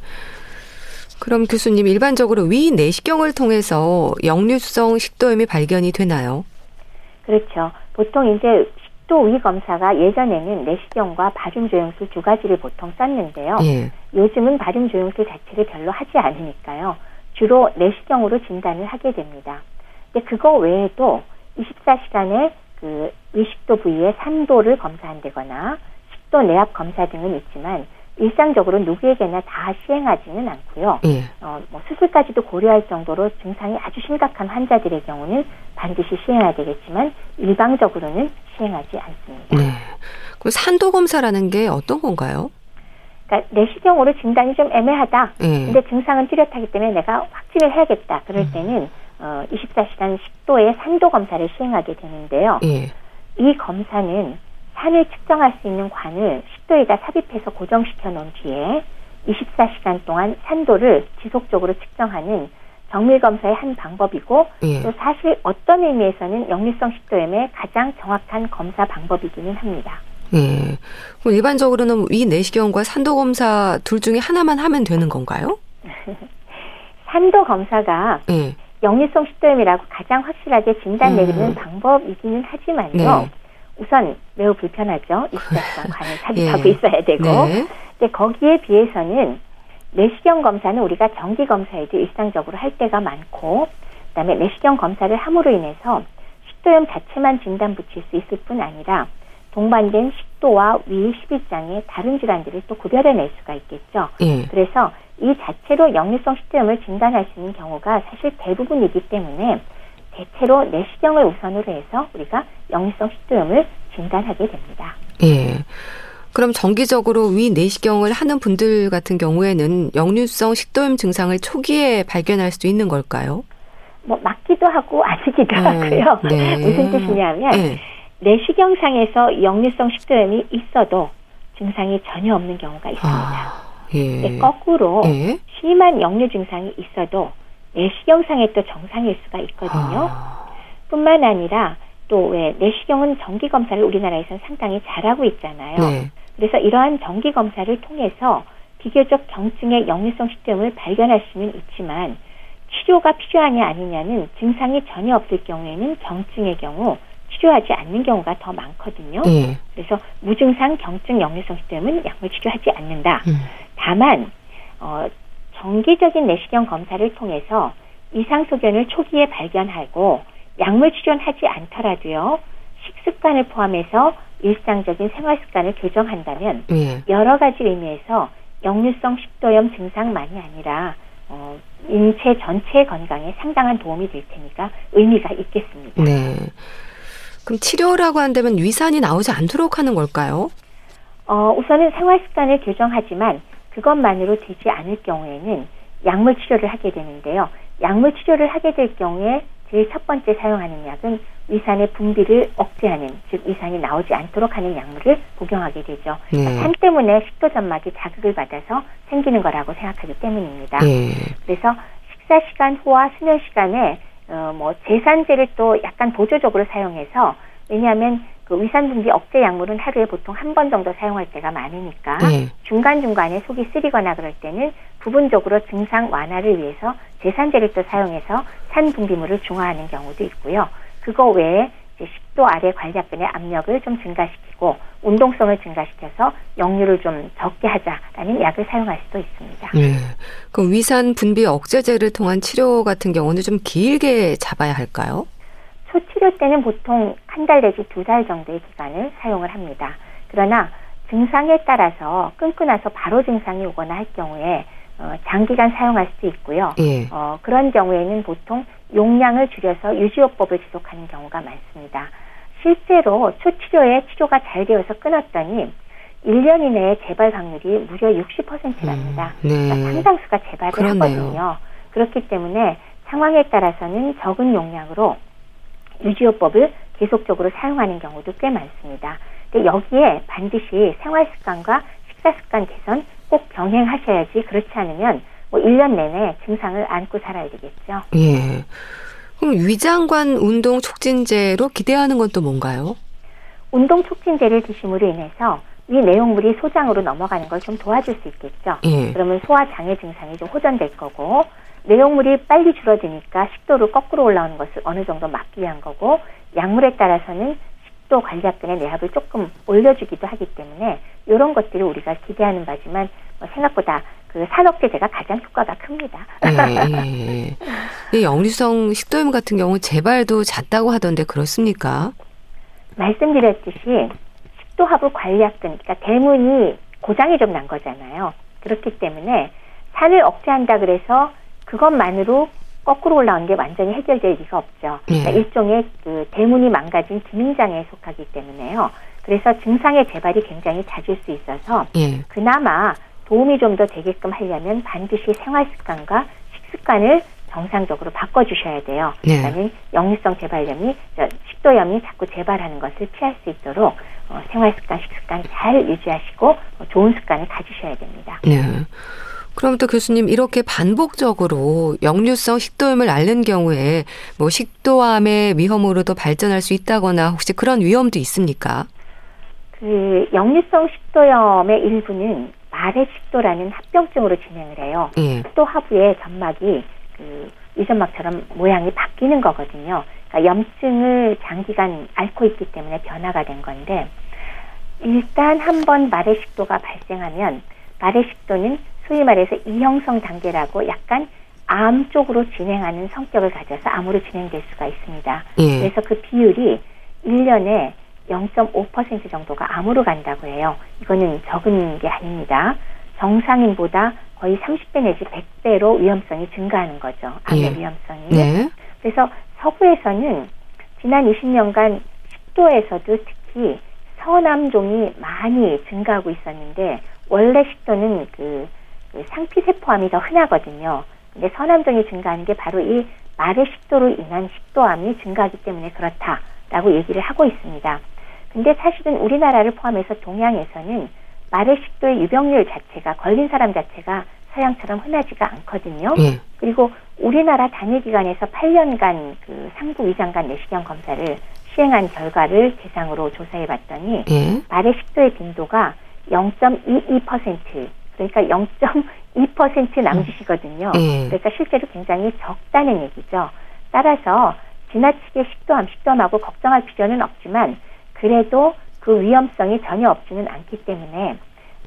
그럼 교수님 일반적으로 위 내시경을 통해서 역류성 식도염이 발견이 되나요? 그렇죠. 보통 이제 식도 위 검사가 예전에는 내시경과 발음 조영술 두 가지를 보통 썼는데요. 예. 요즘은 발음 조영술 자체를 별로 하지 않으니까요. 주로 내시경으로 진단을 하게 됩니다. 근데 그거 외에도 24시간에 그 위식도 부위의 산도를 검사한다거나 식도 내압 검사 등은 있지만 일상적으로 누구에게나 다 시행하지는 않고요. 예. 어, 뭐 수술까지도 고려할 정도로 증상이 아주 심각한 환자들의 경우는 반드시 시행해야 되겠지만 일방적으로는 시행하지 않습니다. 네. 그럼 산도 검사라는 게 어떤 건가요? 그러니까 내시경으로 진단이 좀 애매하다. 예. 근데 증상은 뚜렷하기 때문에 내가 확진을 해야겠다. 그럴 음. 때는 어, 24시간 식도의 산도 검사를 시행하게 되는데요. 예. 이 검사는 산을 측정할 수 있는 관을 식도에다 삽입해서 고정시켜 놓은 뒤에 24시간 동안 산도를 지속적으로 측정하는 정밀 검사의 한 방법이고 예. 또 사실 어떤 의미에서는 역류성 식도염의 가장 정확한 검사 방법이기는 합니다. 예. 그럼 일반적으로는 위 내시경과 산도 검사 둘 중에 하나만 하면 되는 건가요? 산도 검사가 예. 역류성 식도염이라고 가장 확실하게 진단 내리는 음. 방법이기는 하지만요. 네. 우선 매우 불편하죠. 24시간 관을 삽입하고 예. 있어야 되고. 네. 근데 거기에 비해서는 내시경 검사는 우리가 정기 검사에도 일상적으로 할 때가 많고 그다음에 내시경 검사를 함으로 인해서 식도염 자체만 진단 붙일 수 있을 뿐 아니라 동반된 식도와 위 십일장의 다른 질환들을 또 구별해낼 수가 있겠죠. 예. 그래서 이 자체로 역류성 식도염을 진단할 수 있는 경우가 사실 대부분이기 때문에 대체로 내시경을 우선으로 해서 우리가 역류성 식도염을 진단하게 됩니다. 예. 그럼 정기적으로 위 내시경을 하는 분들 같은 경우에는 역류성 식도염 증상을 초기에 발견할 수도 있는 걸까요? 뭐 맞기도 하고 아니기도 하고요. 네. 무슨 뜻이냐면 예. 내시경상에서 역류성 식도염이 있어도 증상이 전혀 없는 경우가 있습니다. 아, 예. 근데 거꾸로 예. 심한 역류 증상이 있어도 내시경상에 또 정상일 수가 있거든요. 아, 뿐만 아니라 또 왜 내시경은 정기 검사를 우리나라에서는 상당히 잘하고 있잖아요. 네. 그래서 이러한 정기 검사를 통해서 비교적 경증의 역류성 식도염을 발견할 수는 있지만 치료가 필요하냐 아니냐는 증상이 전혀 없을 경우에는 경증의 경우 치료하지 않는 경우가 더 많거든요. 예. 그래서 무증상 경증 역류성 식도염은 약물 치료하지 않는다. 음. 다만 어, 정기적인 내시경 검사를 통해서 이상 소견을 초기에 발견하고 약물 치료는 하지 않더라도요. 식습관을 포함해서 일상적인 생활 습관을 교정한다면 예. 여러 가지 의미에서 역류성 식도염 증상만이 아니라 어, 인체 전체 건강에 상당한 도움이 될 테니까 의미가 있겠습니다. 네. 그럼 치료라고 한다면 위산이 나오지 않도록 하는 걸까요? 어, 우선은 생활 습관을 교정하지만 그것만으로 되지 않을 경우에는 약물 치료를 하게 되는데요. 약물 치료를 하게 될 경우에 제일 첫 번째 사용하는 약은 위산의 분비를 억제하는 즉 위산이 나오지 않도록 하는 약물을 복용하게 되죠. 네. 산 때문에 식도 점막이 자극을 받아서 생기는 거라고 생각하기 때문입니다. 네. 그래서 식사 시간 후와 수면 시간에 어, 뭐 제산제를 또 약간 보조적으로 사용해서 왜냐하면 그 위산 분비 억제 약물은 하루에 보통 한 번 정도 사용할 때가 많으니까 네. 중간 중간에 속이 쓰리거나 그럴 때는 부분적으로 증상 완화를 위해서 제산제를 또 사용해서 산 분비물을 중화하는 경우도 있고요. 그거 외에 10도 아래 관략근의 압력을 좀 증가시키고 운동성을 증가시켜서 역류를 좀 적게 하자라는 약을 사용할 수도 있습니다. 네. 그럼 위산 분비 억제제를 통한 치료 같은 경우는 좀 길게 잡아야 할까요? 초치료 때는 보통 한 달 내지 두 달 정도의 기간을 사용을 합니다. 그러나 증상에 따라서 끊고 나서 바로 증상이 오거나 할 경우에 어, 장기간 사용할 수도 있고요. 예. 어, 그런 경우에는 보통 용량을 줄여서 유지요법을 지속하는 경우가 많습니다. 실제로 초치료에 치료가 잘 되어서 끊었더니 1년 이내에 재발 확률이 무려 60%랍니다. 음, 네. 그러니까 상당수가 재발을 그렇네요. 하거든요. 그렇기 때문에 상황에 따라서는 적은 용량으로 유지요법을 계속적으로 사용하는 경우도 꽤 많습니다. 근데 여기에 반드시 생활 습관과 식사 습관 개선 꼭 병행하셔야지 그렇지 않으면 뭐 1년 내내 증상을 안고 살아야 되겠죠. 예. 그럼 위장관 운동 촉진제로 기대하는 건 또 뭔가요? 운동 촉진제를 드심으로 인해서 위 내용물이 소장으로 넘어가는 걸 좀 도와줄 수 있겠죠. 예. 그러면 소화 장애 증상이 좀 호전될 거고 내용물이 빨리 줄어드니까 식도로 거꾸로 올라오는 것을 어느 정도 막기 위한 거고 약물에 따라서는 식도 관략근의 내압을 조금 올려주기도 하기 때문에 이런 것들을 우리가 기대하는 바지만 뭐 생각보다 그 산업제제가 가장 효과가 큽니다. 예, 예, 예. 이 역류성 식도염 같은 경우 재발도 잦다고 하던데 그렇습니까? 말씀드렸듯이 식도하부 관략근, 그러니까 대문이 고장이 좀 난 거잖아요. 그렇기 때문에 산을 억제한다 그래서 그것만으로 거꾸로 올라오는 게 완전히 해결될 리가 없죠. 그러니까 예. 일종의 그 대문이 망가진 기능장애에 속하기 때문에요. 그래서 증상의 재발이 굉장히 잦을 수 있어서 예. 그나마 도움이 좀 더 되게끔 하려면 반드시 생활 습관과 식습관을 정상적으로 바꿔주셔야 돼요. 네. 그러니까는 역류성 재발염이 저 식도염이 자꾸 재발하는 것을 피할 수 있도록 어, 생활 습관, 식습관 잘 유지하시고 어, 좋은 습관을 가지셔야 됩니다. 네. 그럼 또 교수님 이렇게 반복적으로 역류성 식도염을 앓는 경우에 뭐 식도암의 위험으로도 발전할 수 있다거나 혹시 그런 위험도 있습니까? 그 역류성 식도염의 일부는 말의 식도라는 합병증으로 진행을 해요. 예. 식도 하부의 점막이 그 위점막처럼 모양이 바뀌는 거거든요. 그러니까 염증을 장기간 앓고 있기 때문에 변화가 된 건데 일단 한 번 말의 식도가 발생하면 말의 식도는 소위 말해서 이형성 단계라고 약간 암 쪽으로 진행하는 성격을 가져서 암으로 진행될 수가 있습니다. 예. 그래서 그 비율이 1년에 0.5% 정도가 암으로 간다고 해요. 이거는 적은 게 아닙니다. 정상인보다 거의 30배 내지 100배로 위험성이 증가하는 거죠. 암의 예. 위험성이. 네. 그래서 서구에서는 지난 20년간 식도에서도 특히 서남종이 많이 증가하고 있었는데 원래 식도는 그, 그 상피세포암이 더 흔하거든요. 근데 서남종이 증가하는 게 바로 이 말의 식도로 인한 식도암이 증가하기 때문에 그렇다라고 얘기를 하고 있습니다. 근데 사실은 우리나라를 포함해서 동양에서는 말의 식도의 유병률 자체가 걸린 사람 자체가 서양처럼 흔하지가 않거든요. 예. 그리고 우리나라 단일기관에서 8년간 그 상부 위장관 내시경 검사를 시행한 결과를 대상으로 조사해 봤더니 예. 말의 식도의 빈도가 0.22% 그러니까 0.2% 남짓이거든요. 예. 그러니까 실제로 굉장히 적다는 얘기죠. 따라서 지나치게 식도암, 식도암하고 걱정할 필요는 없지만 그래도 그 위험성이 전혀 없지는 않기 때문에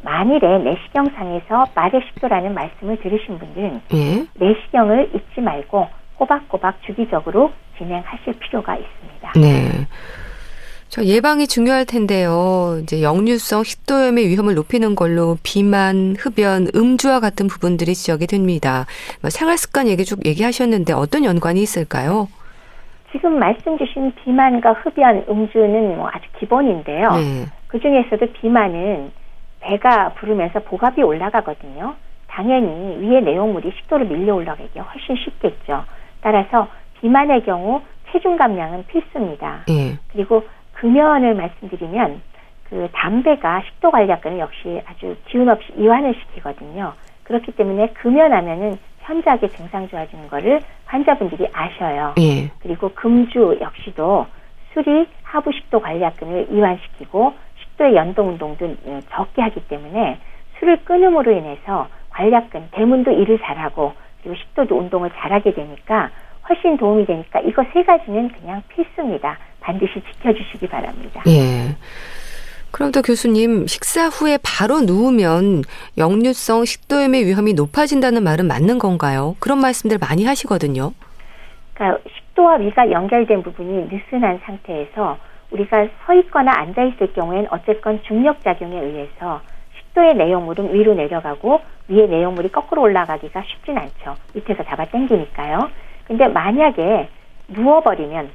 만일에 내시경상에서 말의 식도라는 말씀을 들으신 분들은 예. 내시경을 잊지 말고 꼬박꼬박 주기적으로 진행하실 필요가 있습니다. 네. 저 예방이 중요할 텐데요. 이제 역류성 식도염의 위험을 높이는 걸로 비만, 흡연, 음주와 같은 부분들이 지적이 됩니다. 뭐 생활 습관 얘기 쭉 얘기하셨는데 어떤 연관이 있을까요? 지금 말씀 주신 비만과 흡연, 음주는 뭐 아주 기본인데요. 네. 그 중에서도 비만은 배가 부르면서 복압이 올라가거든요. 당연히 위의 내용물이 식도로 밀려 올라가기 훨씬 쉽겠죠. 따라서 비만의 경우 체중 감량은 필수입니다. 네. 그리고 금연을 말씀드리면 그 담배가 식도 관리학과는 역시 아주 기운 없이 이완을 시키거든요. 그렇기 때문에 금연하면은 현저하게 증상 좋아지는 거를 환자분들이 아셔요. 예. 그리고 금주 역시도 술이 하부 식도 관리학근을 이완시키고 식도의 연동 운동도 적게 하기 때문에 술을 끊음으로 인해서 관략근, 대문도 일을 잘하고 그리고 식도도 운동을 잘하게 되니까 훨씬 도움이 되니까 이거 세 가지는 그냥 필수입니다. 반드시 지켜주시기 바랍니다. 예. 그럼 또 교수님, 식사 후에 바로 누우면 역류성 식도염의 위험이 높아진다는 말은 맞는 건가요? 그런 말씀들 많이 하시거든요. 그러니까 식도와 위가 연결된 부분이 느슨한 상태에서 우리가 서 있거나 앉아 있을 경우에는 어쨌건 중력 작용에 의해서 식도의 내용물은 위로 내려가고 위의 내용물이 거꾸로 올라가기가 쉽진 않죠. 밑에서 잡아 당기니까요. 근데 만약에 누워버리면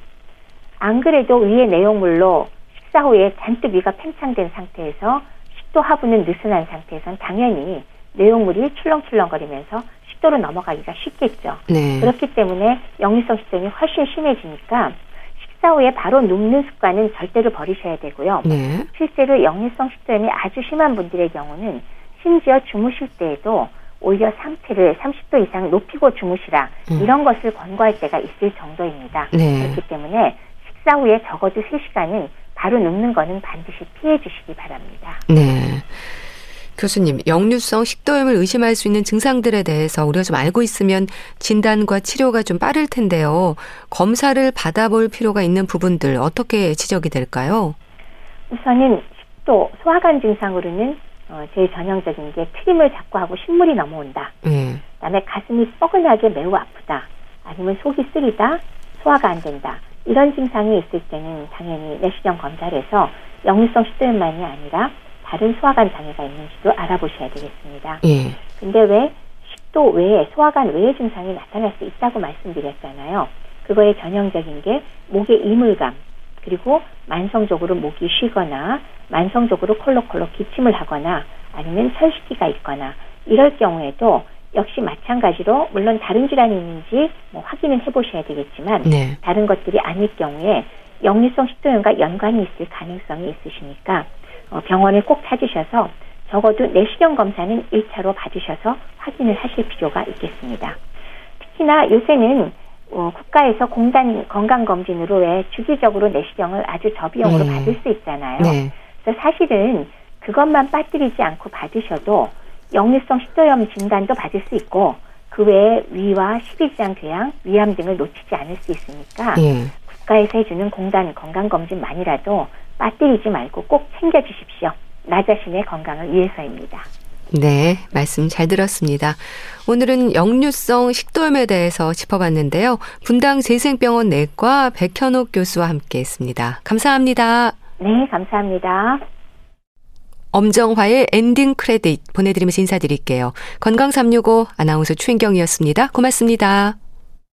안 그래도 위의 내용물로 식사 후에 잔뜩 위가 팽창된 상태에서 식도 하부는 느슨한 상태에선 당연히 내용물이 출렁출렁거리면서 식도로 넘어가기가 쉽겠죠. 네. 그렇기 때문에 역류성 식도염이 훨씬 심해지니까 식사 후에 바로 눕는 습관은 절대로 버리셔야 되고요. 네. 실제로 역류성 식도염이 아주 심한 분들의 경우는 심지어 주무실 때에도 오히려 상태를 30도 이상 높이고 주무시라 음. 이런 것을 권고할 때가 있을 정도입니다. 네. 그렇기 때문에 식사 후에 적어도 3시간은 바로 눕는 거는 반드시 피해 주시기 바랍니다. 네. 교수님, 역류성 식도염을 의심할 수 있는 증상들에 대해서 우리가 좀 알고 있으면 진단과 치료가 좀 빠를 텐데요. 검사를 받아볼 필요가 있는 부분들 어떻게 지적이 될까요? 우선은 식도, 소화관 증상으로는 어, 제일 전형적인 게 트림을 자꾸 하고 신물이 넘어온다. 네. 그다음에 가슴이 뻐근하게 매우 아프다. 아니면 속이 쓰리다. 소화가 안 된다. 이런 증상이 있을 때는 당연히 내시경 검사를 해서 역류성 식도염만이 아니라 다른 소화관 장애가 있는지도 알아보셔야 되겠습니다. 예. 근데 왜 식도 외에 소화관 외의 증상이 나타날 수 있다고 말씀드렸잖아요. 그거의 전형적인 게 목의 이물감, 그리고 만성적으로 목이 쉬거나 만성적으로 콜록콜록 기침을 하거나 아니면 설시기가 있거나 이럴 경우에도 역시 마찬가지로 물론 다른 질환이 있는지 뭐 확인을 해보셔야 되겠지만 네. 다른 것들이 아닐 경우에 역류성 식도염과 연관이 있을 가능성이 있으시니까 어, 병원을 꼭 찾으셔서 적어도 내시경 검사는 1차로 받으셔서 확인을 하실 필요가 있겠습니다. 특히나 요새는 어, 국가에서 공단 건강검진으로 왜 주기적으로 내시경을 아주 저비용으로 네. 받을 수 있잖아요. 네. 그래서 사실은 그것만 빠뜨리지 않고 받으셔도 역류성 식도염 진단도 받을 수 있고 그 외에 위와 식이지장 궤양, 위암 등을 놓치지 않을 수 있으니까 네. 국가에서 해주는 공단 건강검진만이라도 빠뜨리지 말고 꼭 챙겨주십시오. 나 자신의 건강을 위해서입니다. 네, 말씀 잘 들었습니다. 오늘은 역류성 식도염에 대해서 짚어봤는데요. 분당 재생병원 내과 백현옥 교수와 함께 했습니다. 감사합니다. 네, 감사합니다. 엄정화의 엔딩 크레딧 보내드리면서 인사드릴게요. 건강365 아나운서 최인경이었습니다. 고맙습니다.